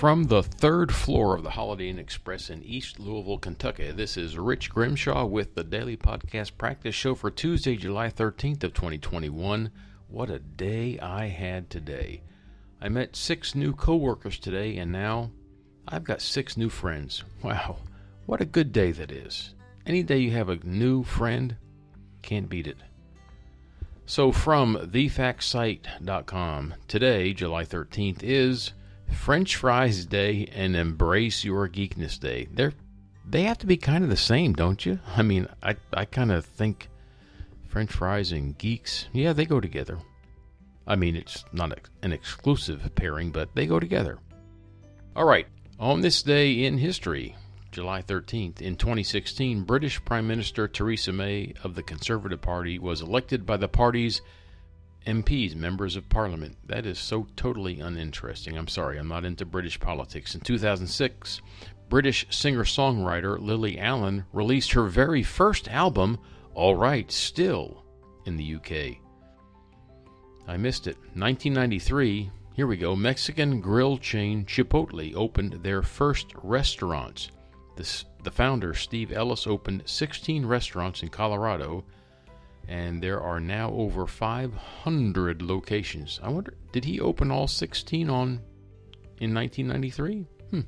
From the third floor of the Holiday Inn Express in East Louisville, Kentucky, this is Rich Grimshaw with the Daily Podcast Practice Show for Tuesday, July 13th of 2021. What a day I had today. I met six new coworkers today and now I've got six new friends. Wow, what a good day that is. Any day you have a new friend, can't beat it. So, from thefactsite.com, today, July 13th, is French Fries Day and Embrace Your Geekness Day. They're they have to be kind of the same, don't you? I mean, I I kind of think French fries and geeks, yeah, they go together. I mean, it's not an exclusive pairing, but they go together. All right, on this day in history, July 13th, in 2016, British Prime Minister Theresa May of the Conservative Party was elected by the party's MPs, members of parliament. That is so totally uninteresting. I'm sorry, I'm not into British politics. In 2006, British singer songwriter Lily Allen released her very first album, Alright, Still, in the UK. I missed it. 1993, here we go. Mexican grill chain Chipotle opened their first restaurants. The founder, Steve Ells, opened 16 restaurants in Colorado and there are now over 500 locations. I wonder, did he open all 16 on in 1993? Hmm.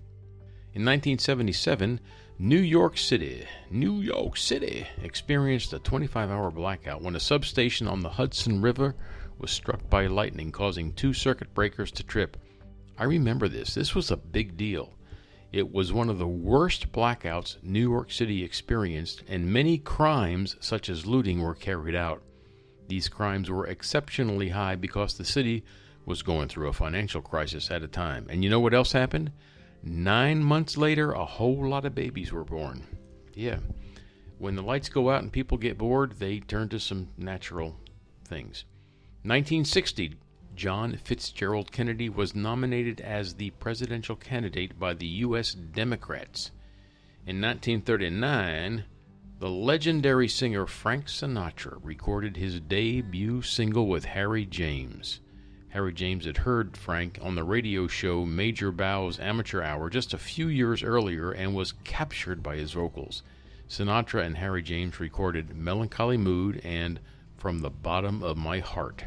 In 1977, New York City, New York City experienced a 25-hour blackout when a substation on the Hudson River was struck by lightning, causing two circuit breakers to trip. I remember this. This was a big deal. It was one of the worst blackouts New York City experienced, and many crimes, such as looting, were carried out. These crimes were exceptionally high because the city was going through a financial crisis at a time. And you know what else happened? Nine months later, a whole lot of babies were born. Yeah. When the lights go out and people get bored, they turn to some natural things. 1960, John Fitzgerald Kennedy was nominated as the presidential candidate by the U.S. Democrats. In 1939, the legendary singer Frank Sinatra recorded his debut single with Harry James. Harry James had heard Frank on the radio show Major Bowes' Amateur Hour just a few years earlier and was captured by his vocals. Sinatra and Harry James recorded Melancholy Mood and From the Bottom of My Heart.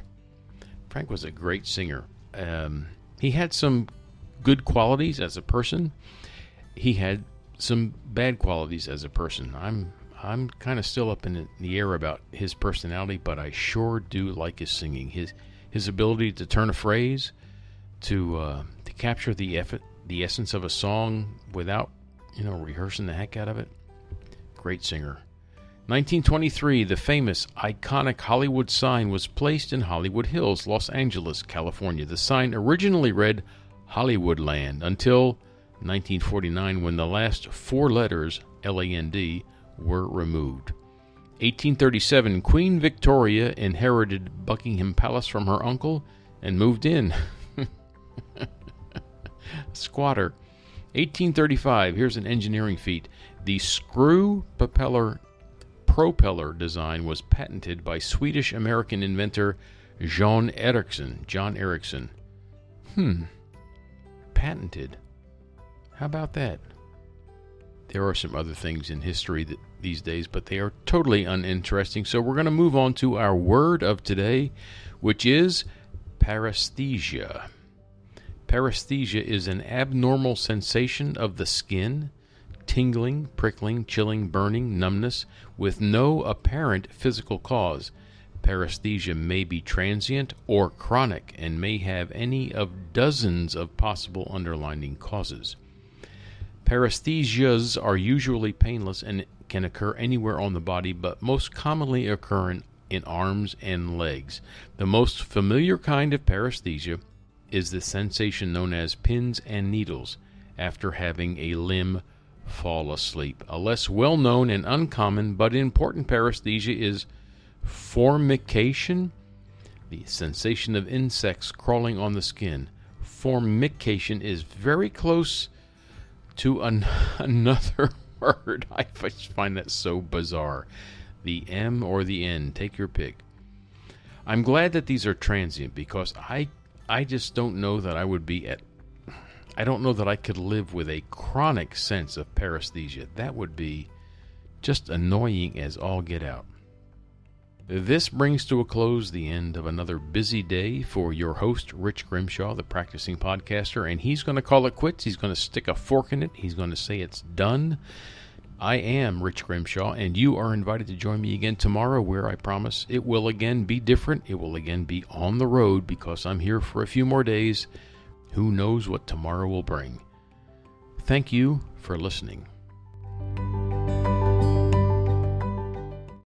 Frank was a great singer. Um, he had some good qualities as a person. He had some bad qualities as a person. I'm I'm kind of still up in the air about his personality, but I sure do like his singing. His his ability to turn a phrase, to uh, to capture the effort, the essence of a song without you know rehearsing the heck out of it. Great singer. 1923, the famous, iconic Hollywood sign was placed in Hollywood Hills, Los Angeles, California. The sign originally read Hollywoodland until 1949 when the last four letters, LAND, were removed. 1837, Queen Victoria inherited Buckingham Palace from her uncle and moved in. Squatter. 1835, here's an engineering feat. The screw propeller propeller design was patented by Swedish American inventor John Ericsson. John Ericsson. Hmm. Patented. How about that? There are some other things in history that, these days, but they are totally uninteresting. So we're going to move on to our word of today, which is paresthesia. Paresthesia is an abnormal sensation of the skin tingling, prickling, chilling, burning, numbness, with no apparent physical cause. Paresthesia may be transient or chronic and may have any of dozens of possible underlying causes. Paresthesias are usually painless and can occur anywhere on the body, but most commonly occur in, in arms and legs. The most familiar kind of paresthesia is the sensation known as pins and needles after having a limb fall asleep. A less well known and uncommon but important paresthesia is formication, the sensation of insects crawling on the skin. Formication is very close to an- another word. I find that so bizarre. The M or the N, take your pick. I'm glad that these are transient because I I just don't know that I would be at I don't know that I could live with a chronic sense of paresthesia. That would be just annoying as all get out. This brings to a close the end of another busy day for your host, Rich Grimshaw, the practicing podcaster, and he's going to call it quits. He's going to stick a fork in it. He's going to say it's done. I am Rich Grimshaw, and you are invited to join me again tomorrow, where I promise it will again be different. It will again be on the road because I'm here for a few more days. Who knows what tomorrow will bring? Thank you for listening.